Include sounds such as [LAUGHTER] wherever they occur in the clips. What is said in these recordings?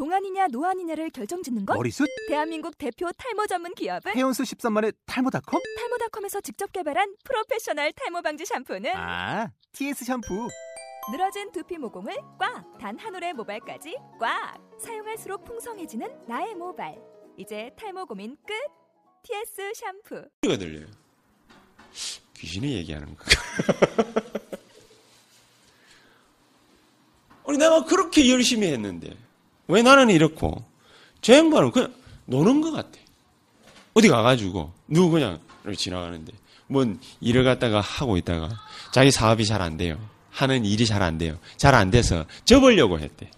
동안이냐 노안이냐를 결정짓는 것? 머리숱? 대한민국 대표 탈모 전문 기업은 헤어수 13만의 탈모닷컴? 탈모닷컴에서 직접 개발한 프로페셔널 탈모 방지 샴푸는 아, TS 샴푸. 늘어진 두피 모공을 꽉! 단 한 올의 모발까지 꽉! 사용할수록 풍성해지는 나의 모발. 이제 탈모 고민 끝! TS 샴푸. 소리가 들려요. 귀신이 얘기하는 거. [LAUGHS] 아니 내가 그렇게 열심히 했는데 왜 나는 이렇고 저 양반은 그냥 노는 것 같아. 어디 가가지고 누구 그냥 지나가는데 뭔 일을 갖다가 하고 있다가 자기 사업이 잘 안 돼요. 하는 일이 잘 안 돼요. 잘 안 돼서 접으려고 했대.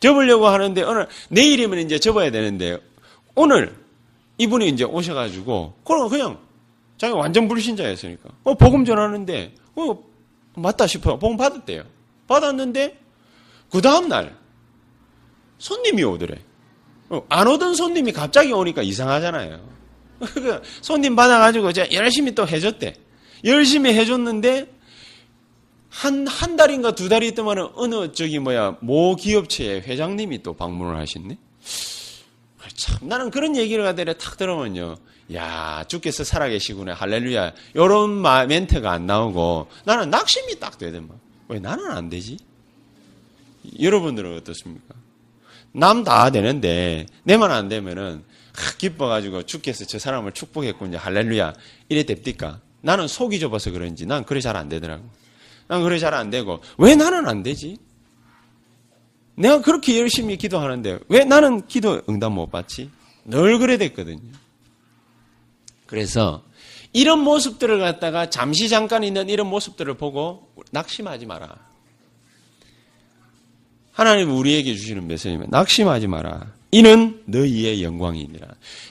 접으려고 하는데 오늘 내일이면 이제 접어야 되는데 오늘 이분이 이제 오셔가지고 그럼 그냥 자기 완전 불신자였으니까 어 복음 전하는데 어 맞다 싶어 복음 받았대요. 받았는데 그 다음 날 손님이 오더래. 어, 안 오던 손님이 갑자기 오니까 이상하잖아요. [LAUGHS] 그 손님 받아가지고 이제 열심히 또 해줬대. 열심히 해줬는데 한, 한 달인가 두 달이 있더만 어느 저기 뭐야, 모 기업체의 회장님이 또 방문을 하셨네? 참, 나는 그런 얘기를 가더래 탁 들으면요. 야, 주께서 살아계시구나. 할렐루야. 요런 마, 멘트가 안 나오고 나는 낙심이 딱 되더만. 왜 나는 안 되지? 여러분들은 어떻습니까? 남 다 되는데 내만 안 되면은 하, 기뻐가지고 주께서 저 사람을 축복했군요. 할렐루야. 이래 됩니까? 나는 속이 좁아서 그런지 난 그래 잘 안 되더라고. 난 그래 잘 안 되고 왜 나는 안 되지? 내가 그렇게 열심히 기도하는데 왜 나는 기도 응답 못 받지? 늘 그래 됐거든요. 그래서 이런 모습들을 갖다가 잠시 잠깐 있는 이런 모습들을 보고 낙심하지 마라. 하나님 우리에게 주시는 메시지는 낙심하지 마라. 이는 너희의 영광이니라.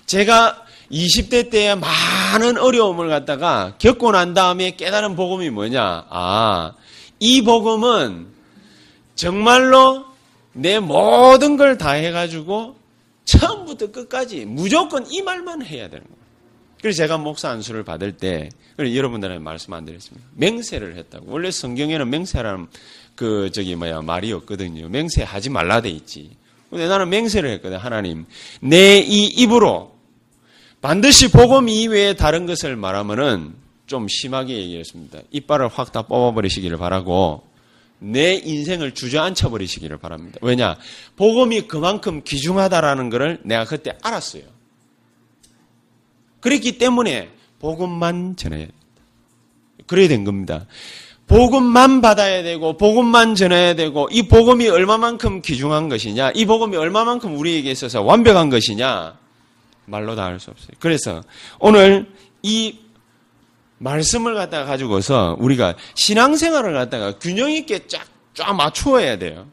제가 20대 때에 많은 어려움을 갖다가 겪고 난 다음에 깨달은 복음이 뭐냐? 아, 이 복음은 정말로 내 모든 걸 다 해가지고 처음부터 끝까지 무조건 이 말만 해야 되는 거예요. 그래서 제가 목사 안수를 받을 때, 여러분들한테 말씀 안 드렸습니다. 맹세를 했다고. 원래 성경에는 맹세라는 그, 저기, 뭐야, 말이 없거든요. 맹세하지 말라 돼 있지. 근데 나는 맹세를 했거든, 하나님. 내 이 입으로 반드시 복음 이외에 다른 것을 말하면은 좀 심하게 얘기했습니다. 이빨을 확 다 뽑아버리시기를 바라고 내 인생을 주저앉혀 버리시기를 바랍니다. 왜냐? 복음이 그만큼 귀중하다라는 것을 내가 그때 알았어요. 그랬기 때문에 복음만 전해야 된다. 그래야 된 겁니다. 복음만 받아야 되고 복음만 전해야 되고 이 복음이 얼마만큼 귀중한 것이냐 이 복음이 얼마만큼 우리에게 있어서 완벽한 것이냐 말로 다할수 없어요. 그래서 오늘 이 말씀을 갖다가 가지고서 우리가 신앙생활을 갖다가 균형 있게 쫙, 쫙 맞추어야 돼요.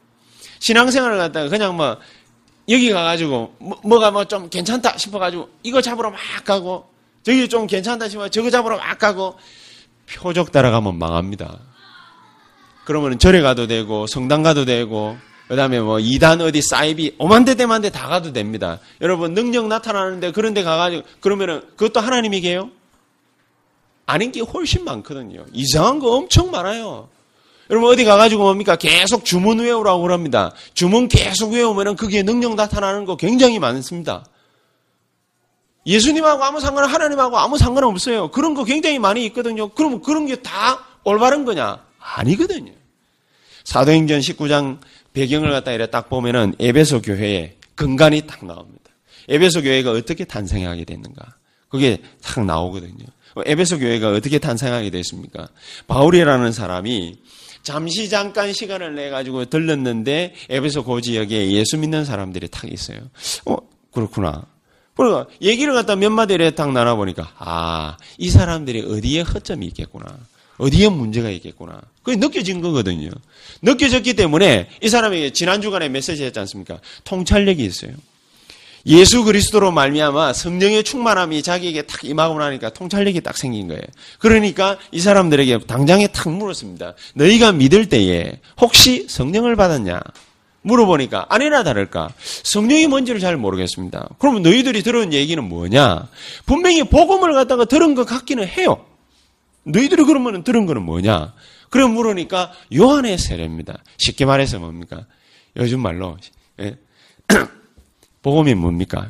신앙생활을 갖다가 그냥 뭐 여기 가가지고 뭐, 가 뭐 좀 괜찮다 싶어가지고 이거 잡으러 막 가고 저기 좀 괜찮다 싶어 저거 잡으러 막 가고 표적 따라가면 망합니다. 그러면 절에 가도 되고 성당 가도 되고 그 다음에 뭐 이단 어디 사이비 오만대 대만대 다 가도 됩니다. 여러분 능력 나타나는데 그런 데 가가지고 그러면은 그것도 하나님이게요? 아닌 게 훨씬 많거든요. 이상한 거 엄청 많아요. 여러분 어디 가가지고 뭡니까? 계속 주문 외우라고 그럽니다. 주문 계속 외우면은 그게 능력 나타나는 거 굉장히 많습니다. 예수님하고 아무 상관, 하나님하고 아무 상관 없어요. 그런 거 굉장히 많이 있거든요. 그러면 그런 게 다 올바른 거냐? 아니거든요. 사도행전 19장 배경을 갖다 이래 딱 보면은 에베소 교회의 근간이 딱 나옵니다. 에베소 교회가 어떻게 탄생하게 됐는가? 그게 딱 나오거든요. 에베소 교회가 어떻게 탄생하게 됐습니까? 바울이라는 사람이 잠시 잠깐 시간을 내 가지고 들렀는데 에베소 고지역에 예수 믿는 사람들이 딱 있어요. 어 그렇구나. 그러니까 얘기를 갖다 몇 마디를 딱 나눠 보니까 아 이 사람들이 어디에 허점이 있겠구나. 어디에 문제가 있겠구나. 그게 느껴진 거거든요. 느껴졌기 때문에 이 사람에게 지난 주간에 메시지 했지 않습니까? 통찰력이 있어요. 예수 그리스도로 말미암아 성령의 충만함이 자기에게 탁 임하고 나니까 통찰력이 딱 생긴 거예요. 그러니까 이 사람들에게 당장에 탁 물었습니다. 너희가 믿을 때에 혹시 성령을 받았냐? 물어보니까 아니나 다를까 성령이 뭔지를 잘 모르겠습니다. 그러면 너희들이 들은 얘기는 뭐냐? 분명히 복음을 갖다가 들은 것 같기는 해요. 너희들이 그러면 들은 거는 뭐냐? 그래 물으니까 요한의 세례입니다. 쉽게 말해서 뭡니까? 요즘 말로 예? [CLEARS THROAT] 복음이 뭡니까?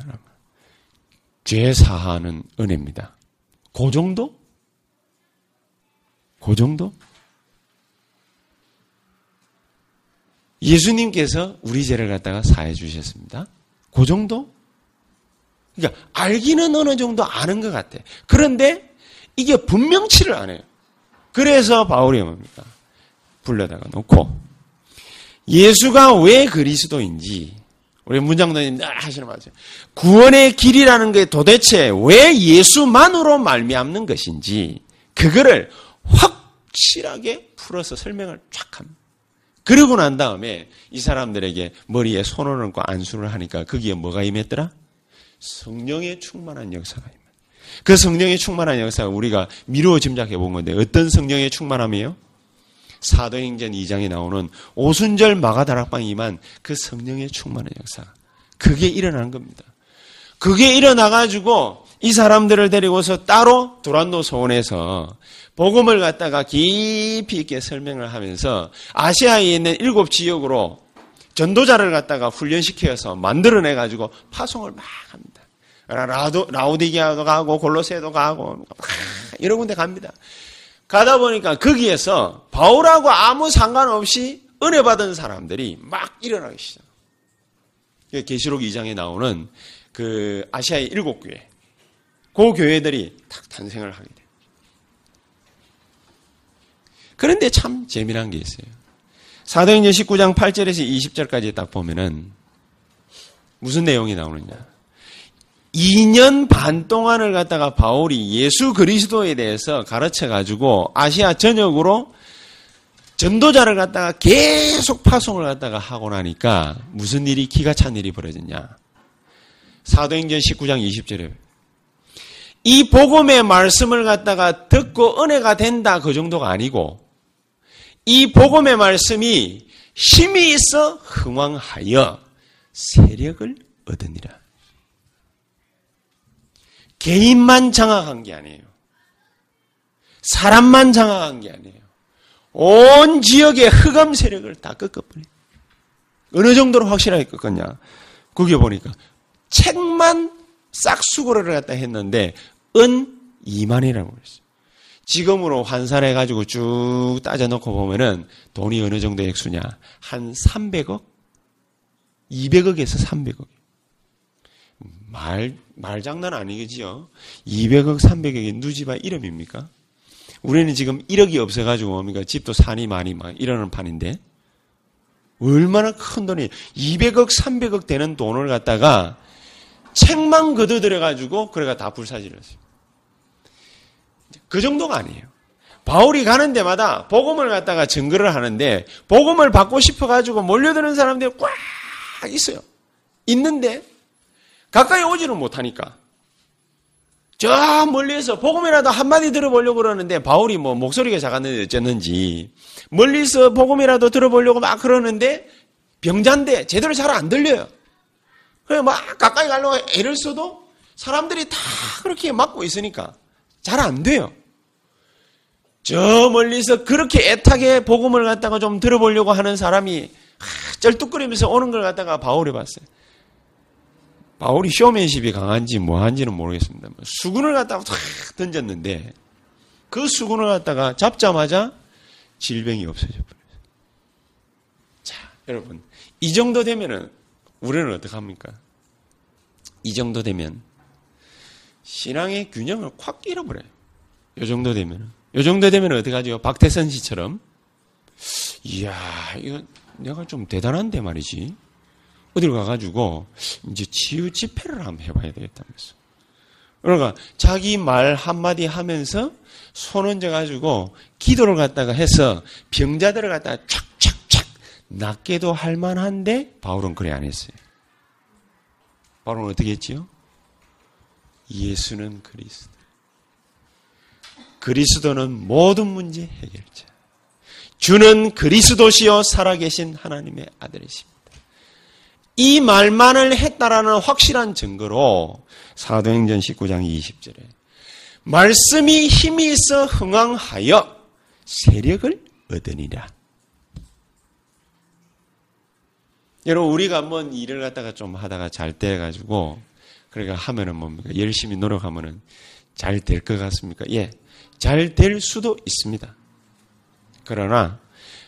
죄 사하는 은혜입니다. 그 정도? 그 정도? 예수님께서 우리 죄를 갖다가 사해 주셨습니다. 그 정도? 그러니까 알기는 어느 정도 아는 것 같아. 그런데 이게 분명치를 안 해요. 그래서 바울이 뭡니까? 불러다가 놓고 예수가 왜 그리스도인지 우리 문장도님 늘 하시는 말이죠. 구원의 길이라는 게 도대체 왜 예수만으로 말미암는 것인지 그거를 확실하게 풀어서 설명을 쫙 합니다. 그러고 난 다음에 이 사람들에게 머리에 손을 얹고 안수를 하니까 거기에 뭐가 임했더라? 성령의 충만한 역사가 임했다. 그 성령의 충만한 역사가 우리가 미루어 짐작해 본 건데 어떤 성령의 충만함이에요? 사도행전 2장에 나오는 오순절 마가다락방 이만 그 성령의 충만한 역사. 그게 일어난 겁니다. 그게 일어나가지고 이 사람들을 데리고서 따로 두란노 소원에서 복음을 갖다가 깊이 있게 설명을 하면서 아시아에 있는 일곱 지역으로 전도자를 갖다가 훈련시켜서 만들어내 가지고 파송을 막 합니다. 라우디기아도 가고 골로세도 가고 여러 군데 갑니다. 가다 보니까 거기에서 바울하고 아무 상관없이 은혜 받은 사람들이 막 일어나기 시작. 계시록 2장에 나오는 그 아시아의 일곱 교회, 그 교회들이 탁 탄생을 하게 돼요. 그런데 참 재미난 게 있어요. 사도행전 19장 8절에서 20절까지 딱 보면은 무슨 내용이 나오느냐. 2년 반 동안을 갖다가 바울이 예수 그리스도에 대해서 가르쳐 가지고 아시아 전역으로 전도자를 갖다가 계속 파송을 갖다가 하고 나니까 무슨 일이 기가 찬 일이 벌어졌냐. 사도행전 19장 20절에 이 복음의 말씀을 갖다가 듣고 은혜가 된다 그 정도가 아니고 이 복음의 말씀이 힘이 있어 흥왕하여 세력을 얻으니라. 개인만 장악한 게 아니에요. 사람만 장악한 게 아니에요. 온 지역의 흑암 세력을 다 꺾어버려. 어느 정도로 확실하게 꺾었냐. 그게 보니까 책만 싹수고를 갖다 했는데 은 2만이라고 그랬어요. 지금으로 환산해가지고 쭉 따져놓고 보면은 돈이 어느 정도 액수냐. 한 300억? 200억에서 300억. 말, 말장난 아니겠지요? 200억, 300억이 누지바 이름입니까? 우리는 지금 1억이 없어가지고 뭡니까? 집도 산이 많이 막 이러는 판인데. 얼마나 큰 돈이, 200억, 300억 되는 돈을 갖다가 책만 걷어들여가지고, 그래가 다 불사질을 했어요. 그 정도가 아니에요. 바울이 가는 데마다 복음을 갖다가 증거를 하는데, 복음을 받고 싶어가지고 몰려드는 사람들이 꽉 있어요. 있는데, 가까이 오지는 못하니까. 저 멀리서 복음이라도 한마디 들어보려고 그러는데 바울이 뭐 목소리가 작았는데 어쨌는지 멀리서 복음이라도 들어보려고 막 그러는데 병자인데 제대로 잘 안 들려요. 그래 막 가까이 가려고 애를 써도 사람들이 다 그렇게 막고 있으니까 잘 안 돼요. 저 멀리서 그렇게 애타게 복음을 갖다가 좀 들어보려고 하는 사람이 쩔뚝거리면서 오는 걸 갖다가 바울이 봤어요. 바울이 쇼맨십이 강한지 뭐한지는 모르겠습니다. 수군을 갖다가 탁 던졌는데 그 수군을 갖다가 잡자마자 질병이 없어져 버려요. 자, 여러분 이 정도 되면은 우리는 어떻게 합니까? 이 정도 되면 신앙의 균형을 확 잃어버려요. 이 정도 되면은. 이 정도 되면 어떻게 하죠? 박태선 씨처럼 이야, 이거 내가 좀 대단한데 말이지. 어딜 가가지고 이제 치유 집회를 한번 해봐야 되겠다면서. 그러니까 자기 말 한마디 하면서 손 얹어가지고 기도를 갖다가 해서 병자들을 갖다가 착착착 낫게도 할 만한데 바울은 그래 안 했어요. 바울은 어떻게 했지요? 예수는 그리스도. 그리스도는 모든 문제 해결자. 주는 그리스도시요 살아계신 하나님의 아들이십니다. 이 말만을 했다라는 확실한 증거로 사도행전 19장 20절에 말씀이 힘이 있어 흥왕하여 세력을 얻으니라. 여러분 우리가 한번 일을 갖다가 좀 하다가 잘 돼가지고 그러니까 하면은 뭡니까 열심히 노력하면은 잘 될 것 같습니까? 예, 잘 될 수도 있습니다. 그러나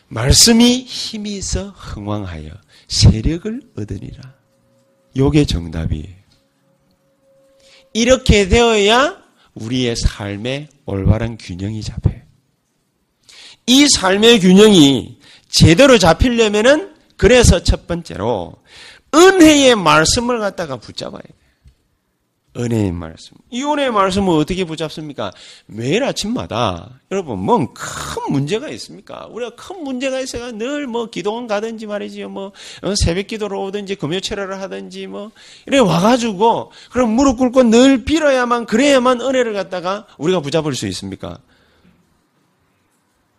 말씀이 힘이 있어 흥왕하여 세력을 얻으니라. 요게 정답이에요. 이렇게 되어야 우리의 삶의 올바른 균형이 잡혀요. 이 삶의 균형이 제대로 잡히려면은 그래서 첫 번째로 은혜의 말씀을 갖다가 붙잡아야 돼요. 은혜의 말씀. 이 은혜의 말씀을 어떻게 붙잡습니까? 매일 아침마다 여러분 뭔 큰 문제가 있습니까? 우리가 큰 문제가 있어가 늘뭐 기도원 가든지 말이지요. 뭐 어, 새벽 기도로 오든지 금요 철회를 하든지 뭐 이래 와 가지고 그럼 무릎 꿇고 늘 빌어야만 그래야만 은혜를 갖다가 우리가 붙잡을 수 있습니까?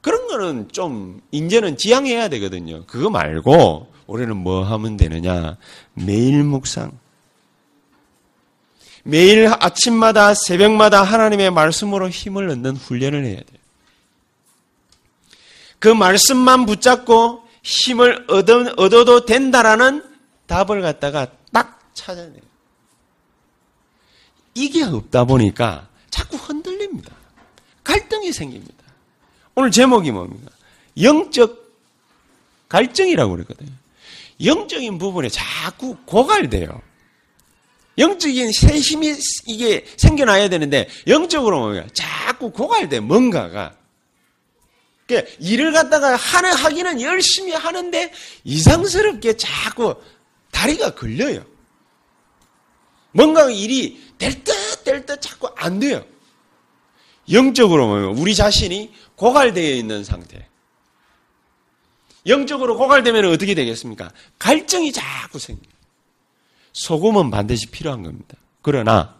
그런 거는 좀 이제는 지양해야 되거든요. 그거 말고 우리는 뭐 하면 되느냐? 매일 묵상. 매일 아침마다 새벽마다 하나님의 말씀으로 힘을 얻는 훈련을 해야 돼요. 그 말씀만 붙잡고 힘을 얻어, 도 된다라는 답을 갖다가 딱 찾아내요. 이게 없다 보니까 자꾸 흔들립니다. 갈등이 생깁니다. 오늘 제목이 뭡니까? 영적 갈증이라고 그랬거든요. 영적인 부분에 자꾸 고갈돼요. 영적인 세심이 이게 생겨나야 되는데 영적으로 뭐야? 자꾸 고갈돼 뭔가가. 그러니까 일을 갖다가 하는 하기는 열심히 하는데 이상스럽게 자꾸 다리가 걸려요. 뭔가 일이 될 듯 될 듯 자꾸 안 돼요. 영적으로 뭐예요? 우리 자신이 고갈되어 있는 상태. 영적으로 고갈되면 어떻게 되겠습니까? 갈증이 자꾸 생겨요. 소금은 반드시 필요한 겁니다. 그러나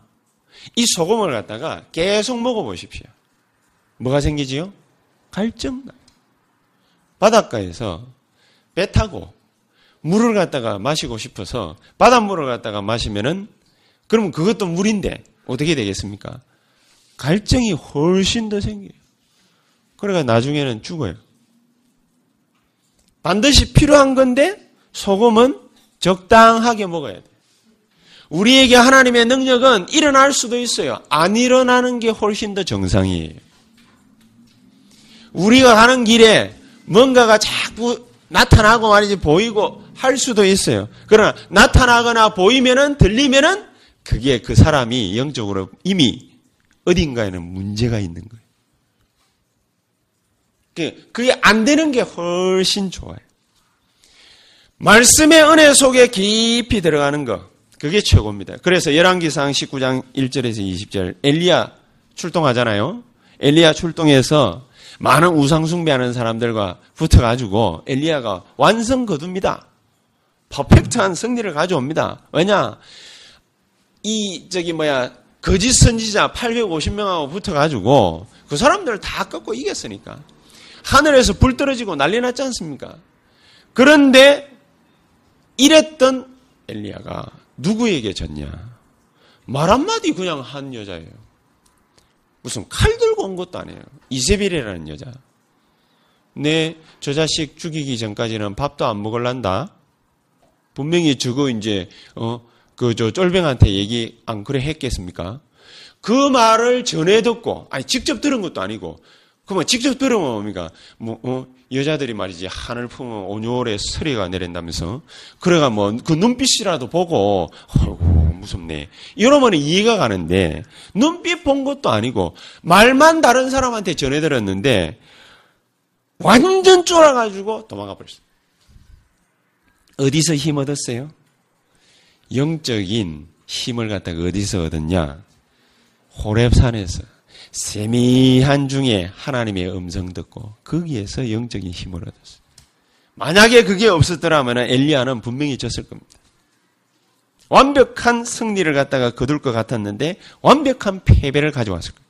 이 소금을 갖다가 계속 먹어보십시오. 뭐가 생기지요? 갈증. 바닷가에서 배 타고 물을 갖다가 마시고 싶어서 바닷물을 갖다가 마시면은 그러면 그것도 물인데 어떻게 되겠습니까? 갈증이 훨씬 더 생겨요. 그러니까 나중에는 죽어요. 반드시 필요한 건데 소금은 적당하게 먹어야 돼. 우리에게 하나님의 능력은 일어날 수도 있어요. 안 일어나는 게 훨씬 더 정상이에요. 우리가 가는 길에 뭔가가 자꾸 나타나고 말이지 보이고 할 수도 있어요. 그러나 나타나거나 보이면은 들리면은 그게 그 사람이 영적으로 이미 어딘가에는 문제가 있는 거예요. 그게 안 되는 게 훨씬 좋아요. 말씀의 은혜 속에 깊이 들어가는 것. 그게 최고입니다. 그래서 열왕기상 19장 1절에서 20절 엘리야 출동하잖아요. 엘리야 출동해서 많은 우상 숭배하는 사람들과 붙어 가지고 엘리야가 완성 거둡니다. 퍼펙트한 승리를 가져옵니다. 왜냐? 이 저기 뭐야 거짓 선지자 850명하고 붙어 가지고 그 사람들을 다 꺾고 이겼으니까 하늘에서 불 떨어지고 난리 났지 않습니까? 그런데 이랬던 엘리야가 누구에게 졌냐? 말 한마디 그냥 한 여자예요. 무슨 칼 들고 온 것도 아니에요. 이세벨이라는 여자. 내 저 자식 죽이기 전까지는 밥도 안 먹을란다. 분명히 저거 이제 어 그 저 쫄병한테 얘기 안 그래 했겠습니까? 그 말을 전해 듣고 아니 직접 들은 것도 아니고 그러면 직접 들으면 뭡니까? 뭐 어, 여자들이 말이지 하늘 품은 온유월에 서리가 내린다면서 그래가 뭐 그 눈빛이라도 보고 어이구 무섭네 이러면 이해가 가는데 눈빛 본 것도 아니고 말만 다른 사람한테 전해 들었는데 완전 쫄아가지고 도망가 버렸어요. 어디서 힘 얻었어요? 영적인 힘을 갖다가 어디서 얻었냐? 호랩산에서 세미한 중에 하나님의 음성 듣고 거기에서 영적인 힘을 얻었어요. 만약에 그게 없었더라면 엘리야는 분명히 졌을 겁니다. 완벽한 승리를 갖다가 거둘 것 같았는데 완벽한 패배를 가져왔을 거예요.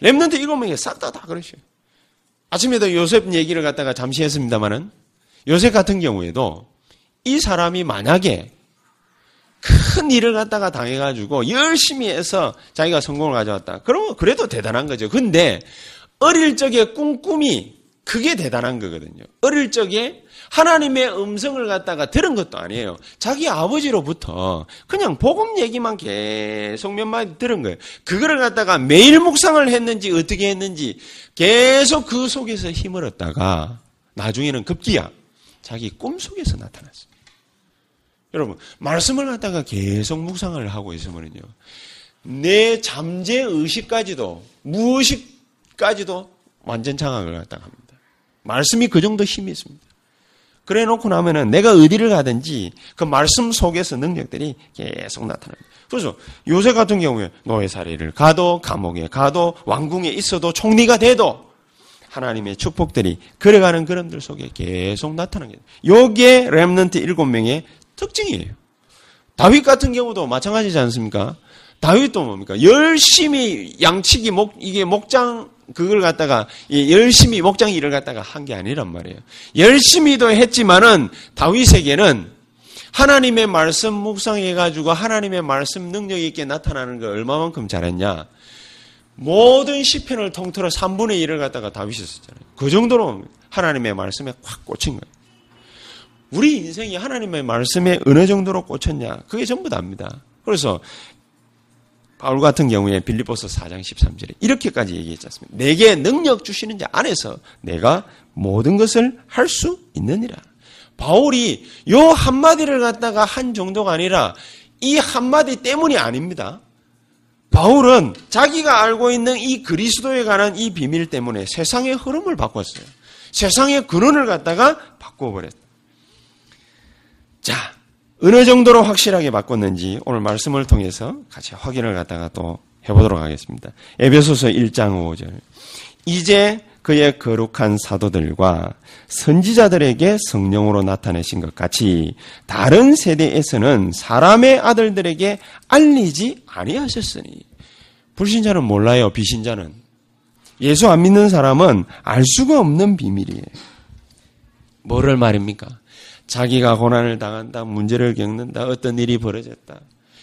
랩런트 일곱 명이 싹 다 다 그러셔요. 아침에도 요셉 얘기를 갖다가 잠시 했습니다만은 요셉 같은 경우에도 이 사람이 만약에 큰 일을 갖다가 당해가지고 열심히 해서 자기가 성공을 가져왔다. 그러면 그래도 대단한 거죠. 근데 어릴 적에 꿈꿈이 그게 대단한 거거든요. 어릴 적에 하나님의 음성을 갖다가 들은 것도 아니에요. 자기 아버지로부터 그냥 복음 얘기만 계속 몇 마디 들은 거예요. 그거를 갖다가 매일 묵상을 했는지 어떻게 했는지 계속 그 속에서 힘을 얻다가 나중에는 급기야 자기 꿈 속에서 나타났어요. 여러분, 말씀을 갖다가 계속 묵상을 하고 있으면요. 내 잠재 의식까지도, 무의식까지도 완전 장악을 갖다가 합니다. 말씀이 그 정도 힘이 있습니다. 그래 놓고 나면은 내가 어디를 가든지 그 말씀 속에서 능력들이 계속 나타납니다. 그래서 요새 같은 경우에 노예살이를 가도 감옥에 가도 왕궁에 있어도 총리가 돼도 하나님의 축복들이 걸어가는 그림들 속에 계속 나타나게 됩니다. 요게 렘넌트 일곱 명의 특징이에요. 다윗 같은 경우도 마찬가지지 않습니까? 다윗도 뭡니까? 열심히 양치기 목, 이게 목장, 그걸 갖다가 열심히 목장 일을 갖다가 한 게 아니란 말이에요. 열심히도 했지만은 다윗에게는 하나님의 말씀 묵상해 가지고 하나님의 말씀 능력 있게 나타나는 걸 얼마만큼 잘했냐? 모든 시편을 통틀어 3분의 1을 갖다가 다윗이 썼잖아요. 그 정도로 하나님의 말씀에 확 꽂힌 거예요. 우리 인생이 하나님의 말씀에 어느 정도로 꽂혔냐? 그게 전부 다입니다. 그래서 바울 같은 경우에 빌리포스 4장 13절에 이렇게까지 얘기했지 않습니까? 내게 능력 주시는 자 안에서 내가 모든 것을 할 수 있느니라. 바울이 요 한마디를 갖다가 한 정도가 아니라 이 한마디 때문이 아닙니다. 바울은 자기가 알고 있는 이 그리스도에 관한 이 비밀 때문에 세상의 흐름을 바꿨어요. 세상의 근원을 갖다가 바꿔버렸다. 자, 어느 정도로 확실하게 바꿨는지 오늘 말씀을 통해서 같이 확인을 갖다가 또 해보도록 하겠습니다. 에베소서 1장 5절. 이제 그의 거룩한 사도들과 선지자들에게 성령으로 나타내신 것 같이 다른 세대에서는 사람의 아들들에게 알리지 아니하셨으니 불신자는 몰라요. 비신자는 예수 안 믿는 사람은 알 수가 없는 비밀이에요. 뭐를 말입니까? 자기가 고난을 당한다, 문제를 겪는다, 어떤 일이 벌어졌다.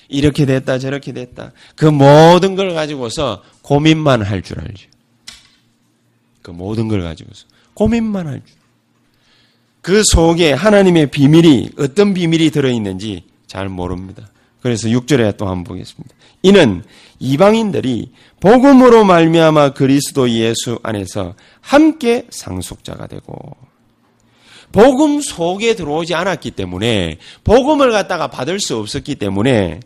이렇게 됐다, 저렇게 됐다. 그 모든 걸 가지고서 고민만 할 줄 알죠. 그 모든 걸 가지고서 고민만 할 줄. 그 속에 하나님의 비밀이 어떤 비밀이 들어있는지 잘 모릅니다. 그래서 6절에 또 한번 보겠습니다. 이는 이방인들이 복음으로 말미암아 그리스도 예수 안에서 함께 상속자가 되고 복음 속에 들어오지 않았기 때문에 복음을 갖다가 받을 수 없었기 때문에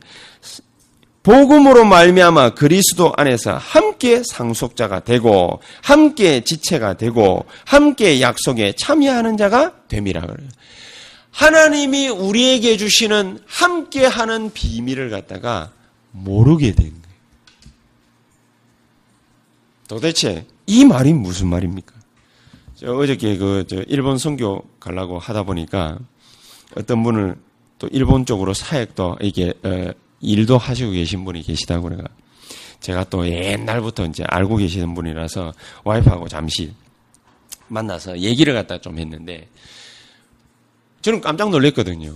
복음으로 말미암아 그리스도 안에서 함께 상속자가 되고 함께 지체가 되고 함께 약속에 참여하는 자가 됨이라 그래요. 하나님이 우리에게 주시는 함께 하는 비밀을 갖다가 모르게 된 거예요. 도대체 이 말이 무슨 말입니까? 저 어저께 그저 일본 선교 가려고 하다 보니까 어떤 분을 또 일본 쪽으로 사역도 이게 어, 일도 하시고 계신 분이 계시다고 그래가 제가 또 옛날부터 이제 알고 계시는 분이라서 와이프하고 잠시 만나서 얘기를 갖다 좀 했는데 저는 깜짝 놀랐거든요.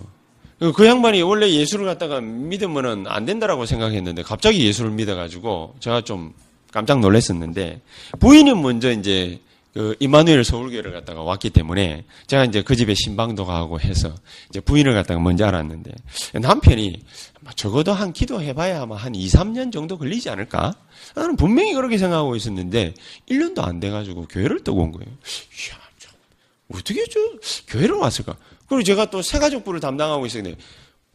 그 양반이 원래 예수를 갖다가 믿으면은 안 된다라고 생각했는데 갑자기 예수를 믿어가지고 제가 좀 깜짝 놀랐었는데 부인은 먼저 이제 그 이마누엘 서울교회를 갔다가 왔기 때문에 제가 이제 그 집에 신방도 가고 해서 이제 부인을 갖다가 먼저 알았는데 남편이 적어도 한 기도해봐야 아마 한 2, 3년 정도 걸리지 않을까? 나는 분명히 그렇게 생각하고 있었는데 1년도 안 돼가지고 교회를 떠고 온 거예요. 이야, 참, 어떻게 저 교회를 왔을까? 그리고 제가 또 새가족부를 담당하고 있었는데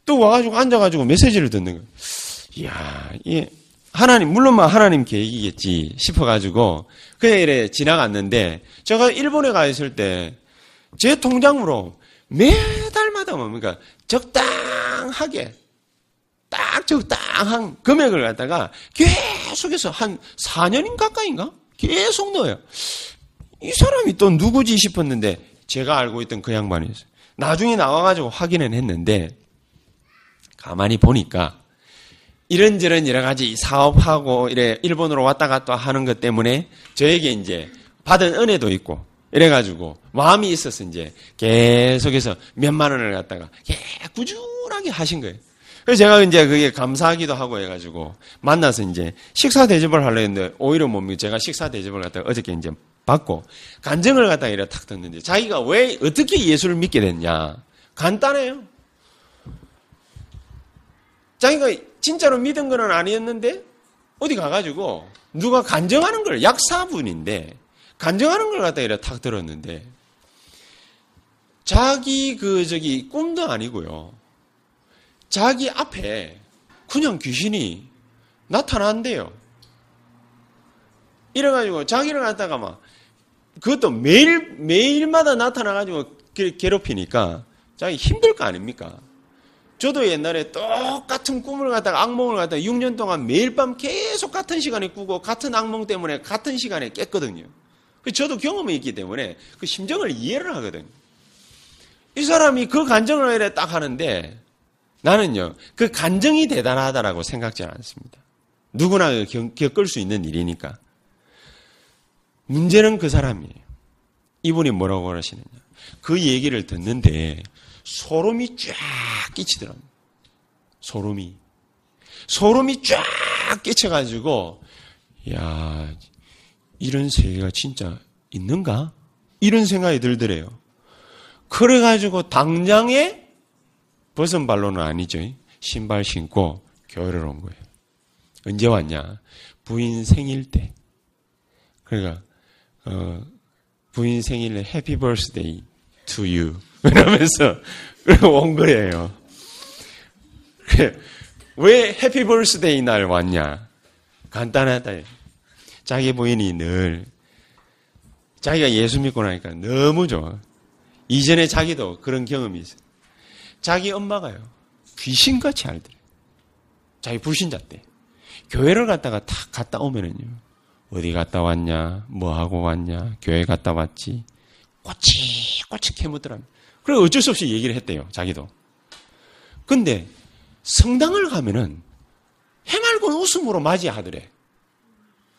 또 와가지고 앉아가지고 메시지를 듣는 거예요. 이야, 이 하나님, 물론 막 하나님 계획이겠지 싶어가지고 그냥 이래 지나갔는데 제가 일본에 가 있을 때 제 통장으로 매달마다 뭡니까? 적당하게 딱 적당한 금액을 갖다가 계속해서 한 4년인 가까이인가? 계속 넣어요. 이 사람이 또 누구지 싶었는데 제가 알고 있던 그 양반이었어요. 나중에 나와가지고 확인은 했는데 가만히 보니까 이런저런 여러 가지 사업하고 이래 일본으로 왔다 갔다 하는 것 때문에 저에게 이제 받은 은혜도 있고 이래가지고 마음이 있어서 이제 계속해서 몇만 원을 갖다가 꾸준하게 하신 거예요. 그래서 제가 이제 그게 감사하기도 하고 해가지고 만나서 이제 식사 대접을 하려 했는데 오히려 뭡니까 제가 식사 대접을 갖다가 어저께 이제 받고 간증을 갖다가 이래 탁 듣는데 자기가 왜 어떻게 예수를 믿게 됐냐? 간단해요. 자기가 진짜로 믿은 건 아니었는데 어디 가가지고 누가 간증하는 걸 약사분인데 간증하는 걸 갖다 이래 탁 들었는데 자기 그 저기 꿈도 아니고요. 자기 앞에 그냥 귀신이 나타난대요. 이래가지고 자기를 갖다가 막 그것도 매일 매일마다 나타나가지고 괴롭히니까 자기 힘들 거 아닙니까? 저도 옛날에 똑같은 꿈을 갖다가 악몽을 갖다가 6년 동안 매일 밤 계속 같은 시간에 꾸고 같은 악몽 때문에 같은 시간에 깼거든요. 그 저도 경험이 있기 때문에 그 심정을 이해를 하거든요. 이 사람이 그 간정을 이래 딱 하는데 나는요, 그 간정이 대단하다라고 생각지 않습니다. 누구나 겪을 수 있는 일이니까. 문제는 그 사람이에요. 이분이 뭐라고 하시느냐. 그 얘기를 듣는데 소름이 쫙 끼치더랍니다. 소름이. 소름이 쫙 끼쳐가지고, 야 이런 세계가 진짜 있는가? 이런 생각이 들더래요. 그래가지고 당장에 벗은 발로는 아니죠. 신발 신고 교회를 온 거예요. 언제 왔냐? 부인 생일 때. 그러니까 어, 부인 생일에 happy birthday to you. [LAUGHS] 그러면서 온 거예요. 왜 happy birthday 날 왔냐? 간단하다. 자기 부인이 늘 자기가 예수 믿고 나니까 너무 좋아. 이전에 자기도 그런 경험이 있어요. 자기 엄마가요. 귀신같이 알더래. 자기 불신자 때. 교회를 갔다가 탁 갔다 오면은요. 어디 갔다 왔냐? 뭐 하고 왔냐? 교회 갔다 왔지? 꼬치 꼬치 캐묻더라. 그래 어쩔 수 없이 얘기를 했대요. 자기도. 근데 성당을 가면은 해맑은 웃음으로 맞이하더래.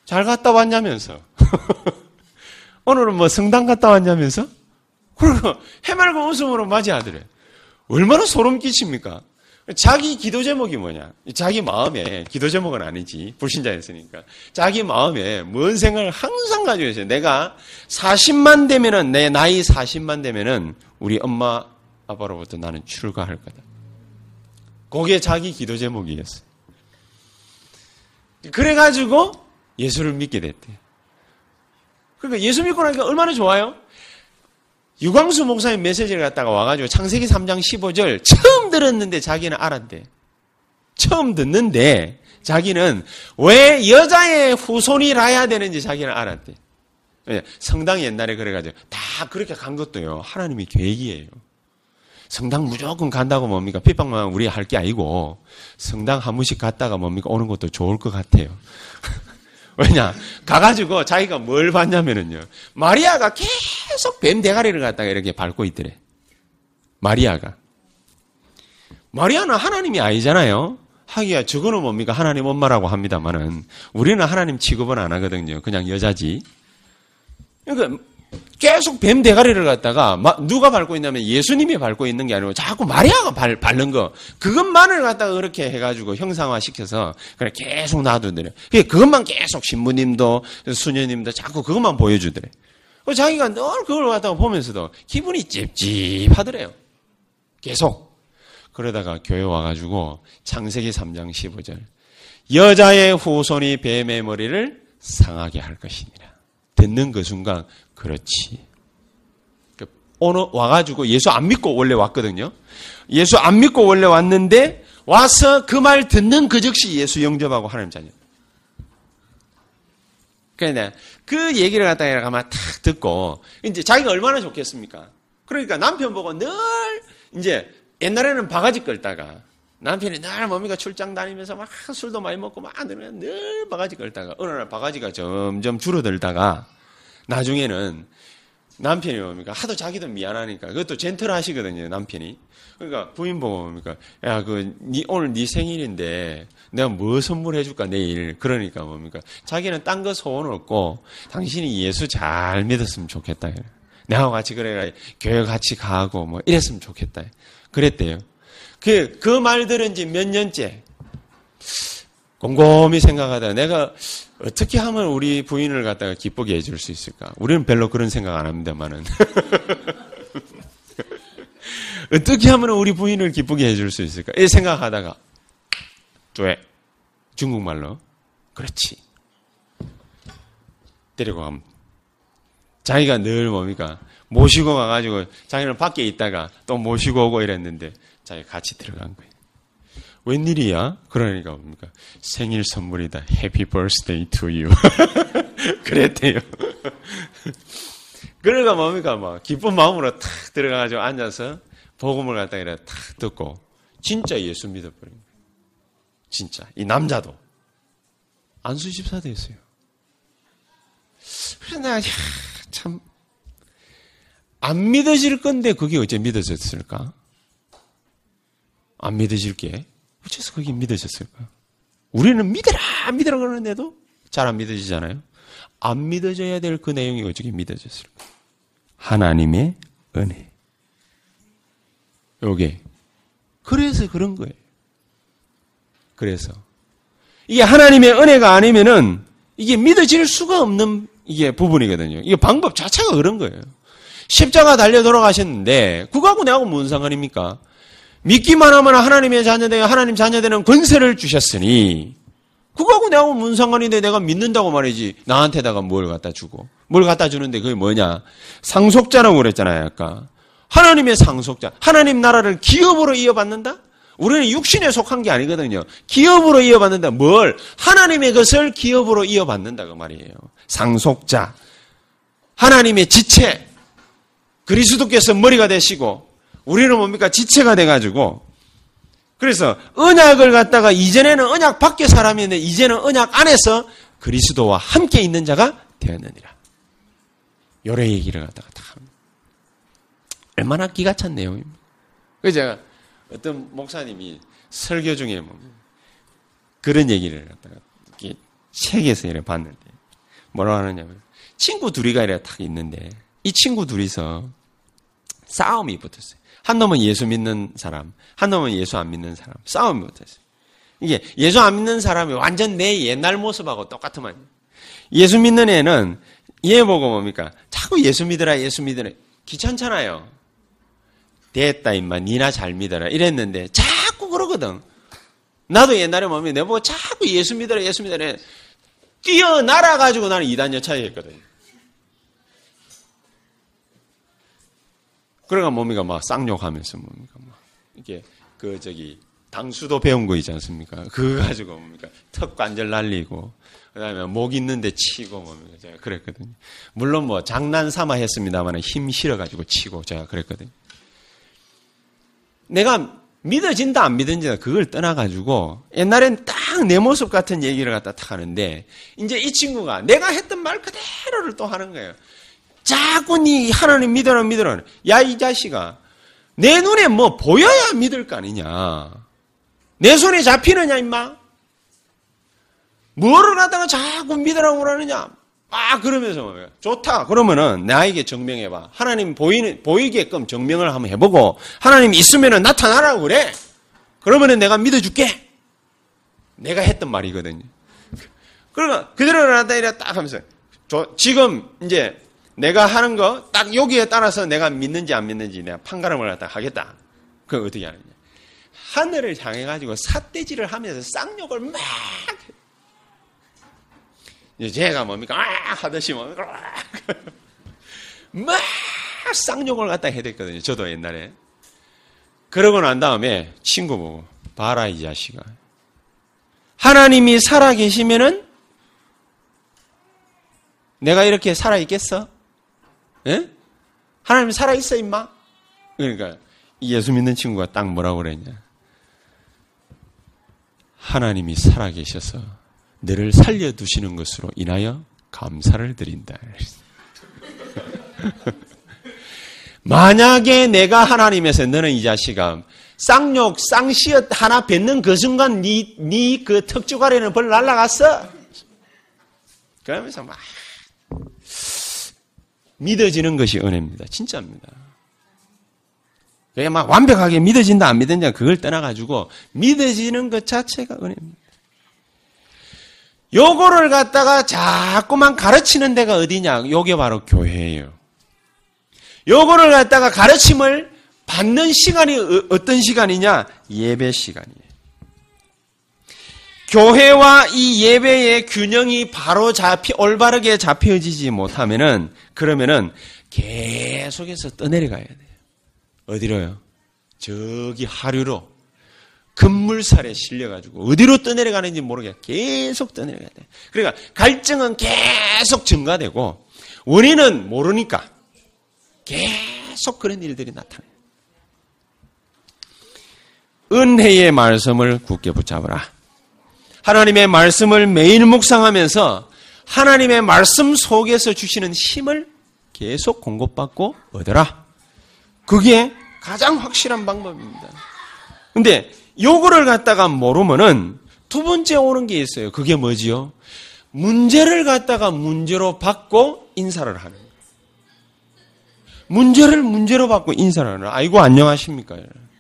잘 갔다 왔냐면서. [LAUGHS] 오늘은 뭐 성당 갔다 왔냐면서? 그리고 해맑은 웃음으로 맞이하더래. 얼마나 소름 끼칩니까? 자기 기도 제목이 뭐냐? 자기 마음에 기도 제목은 아니지 불신자였으니까 자기 마음에 뭔 생각을 항상 가지고 있어요. 내가 40만 되면은 내 나이 40만 되면은 우리 엄마 아빠로부터 나는 출가할 거다. 그게 자기 기도 제목이었어요. 그래가지고 예수를 믿게 됐대. 그러니까 예수 믿고 나니까 얼마나 좋아요? 유광수 목사님 메시지를 갖다가 와가지고 창세기 3장 15절 처음 들었는데 자기는 알았대. 처음 듣는데 자기는 왜 여자의 후손이라야 되는지 자기는 알았대. 성당 옛날에 그래가지고 다 그렇게 간 것도요. 하나님이 계획이에요. 성당 무조건 간다고 뭡니까? 핍박만 우리 할 게 아니고 성당 한 번씩 갔다가 뭡니까? 오는 것도 좋을 것 같아요. 왜냐? 가가지고 자기가 뭘 봤냐면은요. 마리아가 계속 뱀 대가리를 갖다가 이렇게 밟고 있더래. 마리아가. 마리아는 하나님이 아니잖아요. 하기야 저거는 뭡니까? 하나님 엄마라고 합니다만은 우리는 하나님 취급은 안 하거든요. 그냥 여자지. 그러니까 계속 뱀 대가리를 갖다가 누가 밟고 있냐면 예수님이 밟고 있는 게 아니고 자꾸 마리아가 발, 밟는 거 그것만을 갖다가 그렇게 해가지고 형상화 시켜서 그냥 계속 놔두더래. 그것만 계속 신부님도 수녀님도 자꾸 그것만 보여주더래. 자기가 늘 그걸 갖다가 보면서도 기분이 찝찝하더래요. 계속. 그러다가 교회 와가지고 창세기 3장 15절 여자의 후손이 뱀의 머리를 상하게 할 것이니라. 듣는 그 순간 그렇지. 그 오늘 와가지고 예수 안 믿고 원래 왔거든요. 예수 안 믿고 원래 왔는데 와서 그 말 듣는 그 즉시 예수 영접하고 하나님 자녀. 그러니까 그 얘기를 갖다가 가만 탁 듣고 이제 자기가 얼마나 좋겠습니까? 그러니까 남편 보고 늘 이제 옛날에는 바가지 끌다가 남편이 늘 뭡니까 출장 다니면서 막 술도 많이 먹고 막늘 바가지 끌다가 어느 날 바가지가 점점 줄어들다가 나중에는 남편이 뭡니까? 하도 자기도 미안하니까. 그것도 젠틀 하시거든요, 남편이. 그러니까 부인 보고 뭡니까? 야, 그, 니, 오늘 네 생일인데 내가 뭐 선물해 줄까, 내일. 그러니까 뭡니까? 자기는 딴 거 소원 없고 당신이 예수 잘 믿었으면 좋겠다. 내가 같이 그래, 교회 같이 가고 뭐 이랬으면 좋겠다. 그랬대요. 그, 그 말 들은 지 몇 년째. 곰곰이 생각하다 내가 어떻게 하면 우리 부인을 갖다가 기쁘게 해줄 수 있을까? 우리는 별로 그런 생각 안 합니다만은. [LAUGHS] 어떻게 하면 우리 부인을 기쁘게 해줄 수 있을까? 이 생각하다가, 왜? 중국말로. 그렇지. 데리고 가면. 자기가 늘 뭡니까? 모시고 가가지고 자기는 밖에 있다가 또 모시고 오고 이랬는데 자기 같이 들어간 거예요. 웬일이야? 그러니까 뭡니까? 생일 선물이다. Happy birthday to you. [LAUGHS] 그랬대요. [LAUGHS] 그러니까 뭡니까? 막 기쁜 마음으로 탁 들어가가지고 앉아서 복음을 갖다 이래 탁 듣고 진짜 예수 믿어버린 거예요. 진짜. 이 남자도. 안수 집사 됐어요. 그래서 내가 참, 안 믿어질 건데 그게 어째 믿어졌을까? 안 믿어질 게 어째서 그게 믿어졌을까? 우리는 믿어라, 믿어라 그러는데도 잘 안 믿어지잖아요. 안 믿어져야 될 그 내용이 어떻게 믿어졌을까? 하나님의 은혜. 요게. 그래서 그런 거예요. 그래서. 이게 하나님의 은혜가 아니면은 이게 믿어질 수가 없는 이게 부분이거든요. 이게 방법 자체가 그런 거예요. 십자가 달려 돌아가셨는데 그거하고 내하고 무슨 상관입니까? 믿기만 하면 하나님의 자녀되어 하나님 자녀되는 권세를 주셨으니 그거하고 내하고 무슨 상관인데 내가 믿는다고 말이지 나한테다가 뭘 갖다 주고 뭘 갖다 주는데 그게 뭐냐 상속자라고 그랬잖아요 아까 하나님의 상속자 하나님 나라를 기업으로 이어받는다? 우리는 육신에 속한 게 아니거든요. 기업으로 이어받는다. 뭘? 하나님의 것을 기업으로 이어받는다. 그 말이에요. 상속자. 하나님의 지체. 그리스도께서 머리가 되시고, 우리는 뭡니까? 지체가 돼가지고, 그래서 언약을 갖다가 이전에는 언약 밖에 사람이었는데, 이제는 언약 안에서 그리스도와 함께 있는 자가 되었느니라. 요래 얘기를 갖다가 다 합니다. 얼마나 기가 찬 내용입니다. 그래서 제가 어떤 목사님이 설교 중에 뭐 그런 얘기를 갖다가 이렇게 책에서 이렇게 봤는데 뭐라고 하느냐면 친구 둘이가 이렇게 딱 있는데 이 친구 둘이서 싸움이 붙었어요. 한 놈은 예수 믿는 사람, 한 놈은 예수 안 믿는 사람. 싸움이 붙었어요. 이게 예수 안 믿는 사람이 완전 내 옛날 모습하고 똑같으면 예수 믿는 애는 얘 보고 뭡니까? 자꾸 예수 믿으라, 예수 믿으라. 귀찮잖아요. 됐다 임마 니나 잘 믿어라 이랬는데 자꾸 그러거든. 나도 옛날에 몸이 내보고 자꾸 예수 믿어라 예수 믿어라 뛰어날아 가지고 나는 이단 여차에 했거든. 그러니까 몸이가 막 쌍욕하면서 뭡니까 막 이게 그 저기 당수도 배운 거 있지 않습니까? [LAUGHS] 그거 가지고 뭡니까 턱 관절 날리고 그다음에 목 있는데 치고 뭡니까 제가 그랬거든요. 물론 뭐 장난 삼아 했습니다만 힘 실어 가지고 치고 제가 그랬거든요. 내가 믿어진다 안 믿어진다 그걸 떠나가지고 옛날엔 딱 내 모습 같은 얘기를 갖다 딱 하는데 이제 이 친구가 내가 했던 말 그대로를 또 하는 거예요. 자꾸 니 하나님 믿어라 믿어라. 야 이 자식아 내 눈에 뭐 보여야 믿을 거 아니냐. 내 손에 잡히느냐 임마. 뭐를 하다가 자꾸 믿으라고 그러느냐. 아, 그러면서 뭐, 좋다. 그러면은 나에게 증명해봐. 하나님 보이는, 보이게끔 증명을 한번 해보고, 하나님 있으면은 나타나라고 그래. 그러면은 내가 믿어줄게. 내가 했던 말이거든요. 그러니까 그대로 나타나다 딱 하면서, 저, 지금 이제 내가 하는 거 딱 여기에 따라서 내가 믿는지 안 믿는지 내가 판가름을 갖다 하겠다. 그걸 어떻게 하느냐. 하늘을 향해 가지고 삿대질을 하면서 쌍욕을 막 이제 제가 뭡니까? 아! 하듯이 뭡니까? 막 쌍욕을 갖다 해야 됐거든요. 저도 옛날에. 그러고 난 다음에 친구 보고, 봐라, 이 자식아. 하나님이 살아 계시면은 내가 이렇게 살아 있겠어? 예? 하나님 살아 있어, 임마? 그러니까 예수 믿는 친구가 딱 뭐라고 그랬냐? 하나님이 살아 계셔서 너를 살려두시는 것으로 인하여 감사를 드린다. [LAUGHS] 만약에 내가 하나님에서 너는 이 자식아 쌍욕, 쌍시엇 하나 뱉는 그 순간 니, 니그 턱주가리는 벌 날라갔어. 그러면서 막 믿어지는 것이 은혜입니다. 진짜입니다. 그게 막 완벽하게 믿어진다 안 믿어진다 그걸 떠나가지고 믿어지는 것 자체가 은혜입니다. 요거를 갖다가 자꾸만 가르치는 데가 어디냐? 요게 바로 교회예요. 요거를 갖다가 가르침을 받는 시간이 어- 어떤 시간이냐? 예배 시간이에요. 교회와 이 예배의 균형이 바로 잡히 올바르게 잡혀지지 못하면은 그러면은 계속해서 떠내려가야 돼요. 어디로요? 저기 하류로 급물살에 실려가지고 어디로 떠내려가는지 모르게 계속 떠내려가야 돼. 그러니까 갈증은 계속 증가되고 원인은 모르니까 계속 그런 일들이 나타나요. 은혜의 말씀을 굳게 붙잡으라. 하나님의 말씀을 매일 묵상하면서 하나님의 말씀 속에서 주시는 힘을 계속 공급받고 얻어라. 그게 가장 확실한 방법입니다. 근데 요거를 갖다가 모르면은 두 번째 오는 게 있어요. 그게 뭐지요? 문제를 갖다가 문제로 받고 인사를 하는. 문제를 문제로 받고 인사를 하는. 아이고 안녕하십니까?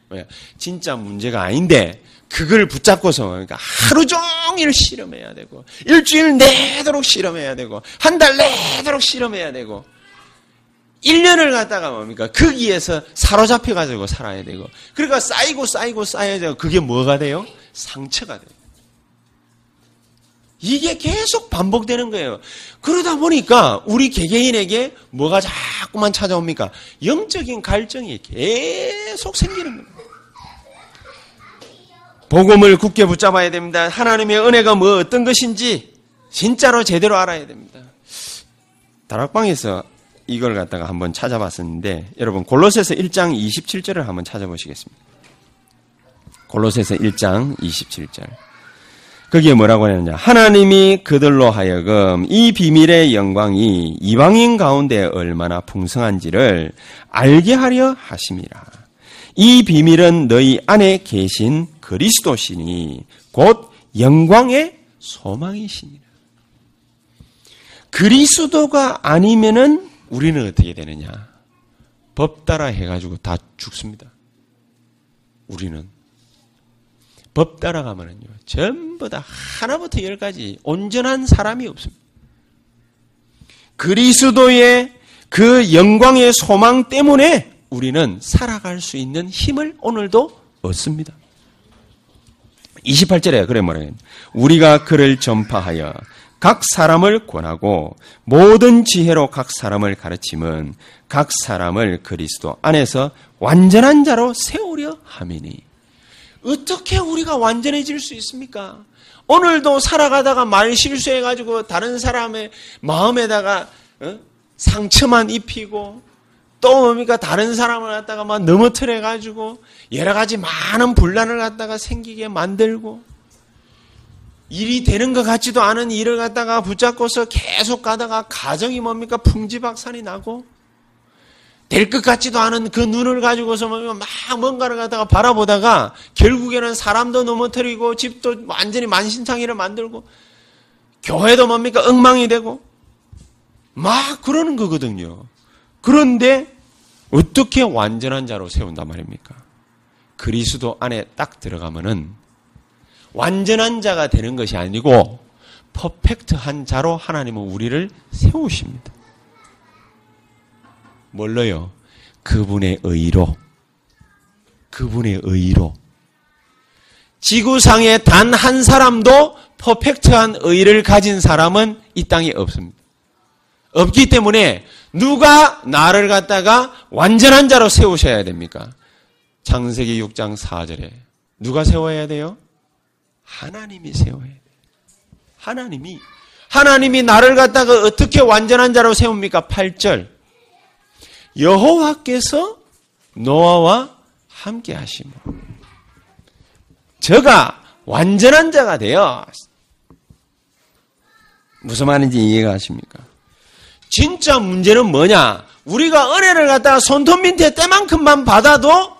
왜? 진짜 문제가 아닌데 그걸 붙잡고서 그러니까 하루 종일 실험해야 되고 일주일 내도록 실험해야 되고 한 달 내도록 실험해야 되고 1년을 갖다가 뭡니까? 거기에서 사로잡혀 가지고 살아야 되고 그러니까 쌓이고 쌓이고 되고 그게 뭐가 돼요? 상처가 돼요. 이게 계속 반복되는 거예요. 그러다 보니까 우리 개개인에게 뭐가 자꾸만 찾아옵니까? 영적인 갈증이 계속 생기는 겁니다. 복음을 굳게 붙잡아야 됩니다. 하나님의 은혜가 뭐 어떤 것인지 진짜로 제대로 알아야 됩니다. 다락방에서 이걸 갖다가 한번 찾아봤었는데 여러분 골로새서 1장 27절을 한번 찾아보시겠습니다. 골로새서 1장 27절. 거기에 뭐라고 하느냐? 하나님이 그들로 하여금 이 비밀의 영광이 이방인 가운데 얼마나 풍성한지를 알게 하려 하심이라. 이 비밀은 너희 안에 계신 그리스도시니 곧 영광의 소망이시니라. 그리스도가 아니면은 우리는 어떻게 되느냐? 법 따라 해가지고 다 죽습니다. 우리는. 법 따라가면은요, 전부 다 하나부터 열까지 온전한 사람이 없습니다. 그리스도의 그 영광의 소망 때문에 우리는 살아갈 수 있는 힘을 오늘도 얻습니다. 28절에 그래 말해요. 우리가 그를 전파하여 각 사람을 권하고 모든 지혜로 각 사람을 가르침은 각 사람을 그리스도 안에서 완전한 자로 세우려 함이니 어떻게 우리가 완전해질 수 있습니까? 오늘도 살아가다가 말 실수해가지고 다른 사람의 마음에다가 어? 상처만 입히고 또 뭡니까 다른 사람을 갖다가 막 넘어뜨려 가지고 여러 가지 많은 분란을 갖다가 생기게 만들고 일이 되는 것 같지도 않은 일을 갖다가 붙잡고서 계속 가다가 가정이 뭡니까? 풍지박산이 나고 될 것 같지도 않은 그 눈을 가지고서 막 뭔가를 갖다가 바라보다가 결국에는 사람도 넘어뜨리고 집도 완전히 만신창이를 만들고 교회도 뭡니까? 엉망이 되고 막 그러는 거거든요. 그런데 어떻게 완전한 자로 세운단 말입니까? 그리스도 안에 딱 들어가면은 완전한 자가 되는 것이 아니고 퍼펙트한 자로 하나님은 우리를 세우십니다. 뭘로요? 그분의 의로. 그분의 의로. 지구상에 단 한 사람도 퍼펙트한 의를 가진 사람은 이 땅에 없습니다. 없기 때문에 누가 나를 갖다가 완전한 자로 세우셔야 됩니까? 창세기 6장 4절에 누가 세워야 돼요? 하나님이 세워야 돼요. 하나님이 하나님이 나를 갖다가 어떻게 완전한 자로 세웁니까? 8절 여호와께서 노아와 함께 하시고 저가 완전한 자가 되어 무슨 말인지 이해가 하십니까? 진짜 문제는 뭐냐? 우리가 은혜를 갖다가 손톱 밑에 때만큼만 받아도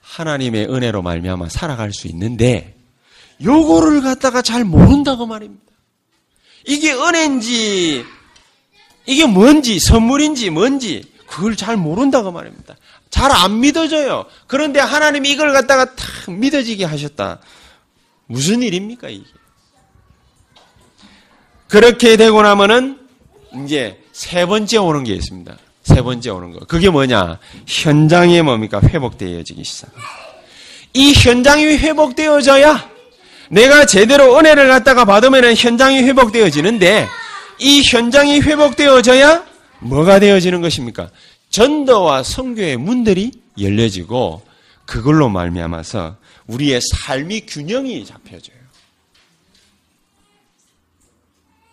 하나님의 은혜로 말미암아 살아갈 수 있는데 요거를 갖다가 잘 모른다고 말입니다. 이게 은혜인지 이게 뭔지 선물인지 뭔지 그걸 잘 모른다고 말입니다. 잘 안 믿어져요. 그런데 하나님이 이걸 갖다가 탁 믿어지게 하셨다. 무슨 일입니까 이게? 그렇게 되고 나면은 이제 세 번째 오는 게 있습니다. 세 번째 오는 거. 그게 뭐냐? 현장이 뭡니까? 회복되어지기 시작. 이 현장이 회복되어져야 내가 제대로 은혜를 갖다가 받으면 현장이 회복되어지는데 이 현장이 회복되어져야 뭐가 되어지는 것입니까? 전도와 성교의 문들이 열려지고 그걸로 말미암아서 우리의 삶이 균형이 잡혀져요.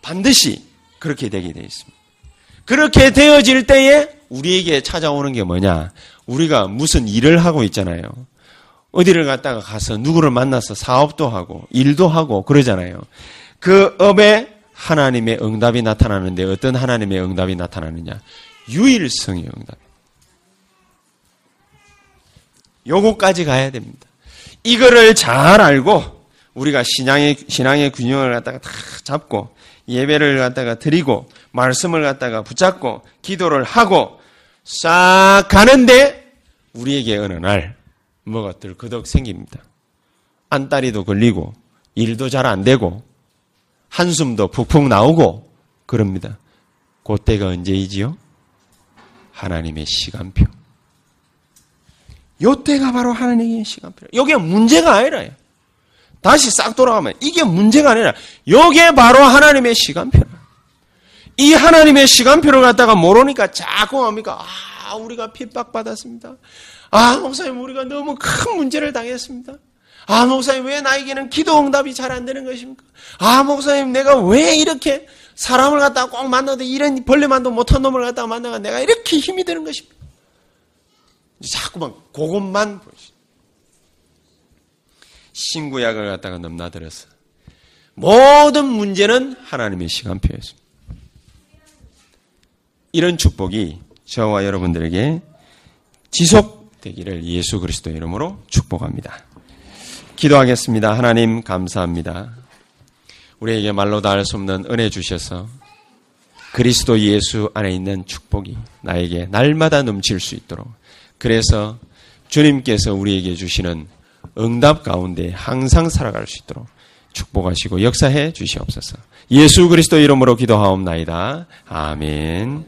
반드시 그렇게 되게 되어 있습니다. 그렇게 되어질 때에 우리에게 찾아오는 게 뭐냐? 우리가 무슨 일을 하고 있잖아요. 어디를 갔다가 가서 누구를 만나서 사업도 하고 일도 하고 그러잖아요. 그 업에 하나님의 응답이 나타나는데 어떤 하나님의 응답이 나타나느냐? 유일성의 응답. 요거까지 가야 됩니다. 이거를 잘 알고 우리가 신앙의 신앙의 균형을 갖다가 다 잡고 예배를 갖다가 드리고 말씀을 갖다가 붙잡고 기도를 하고 싹 가는데 우리에게 어느 날 뭐가 들그덕 생깁니다. 안다리도 걸리고 일도 잘 안 되고 한숨도 푹푹 나오고 그럽니다. 그때가 언제이지요? 하나님의 시간표. 요때가 바로 하나님의 시간표. 이게 문제가 아니라요. 다시 싹 돌아가면 이게 문제가 아니라 이게 바로 하나님의 시간표라. 이 하나님의 시간표를 갖다가 모르니까 자꾸 뭡니까? 아, 우리가 핍박받았습니다. 아, 목사님, 우리가 너무 큰 문제를 당했습니다. 아, 목사님, 왜 나에게는 기도 응답이 잘 안 되는 것입니까? 아, 목사님, 내가 왜 이렇게 사람을 갖다가 꼭 만나도 이런 벌레만도 못한 놈을 갖다가 만나가 내가 이렇게 힘이 드는 것입니까? 자꾸만 그것만 보시 신구약을 갖다가 넘나들어서 모든 문제는 하나님의 시간표였습니다. 이런 축복이 저와 여러분들에게 지속되기를 예수 그리스도 이름으로 축복합니다. 기도하겠습니다. 하나님 감사합니다. 우리에게 말로 다 할 수 없는 은혜 주셔서 그리스도 예수 안에 있는 축복이 나에게 날마다 넘칠 수 있도록 그래서 주님께서 우리에게 주시는 응답 가운데 항상 살아갈 수 있도록 축복하시고 역사해 주시옵소서. 예수 그리스도 이름으로 기도하옵나이다. 아멘.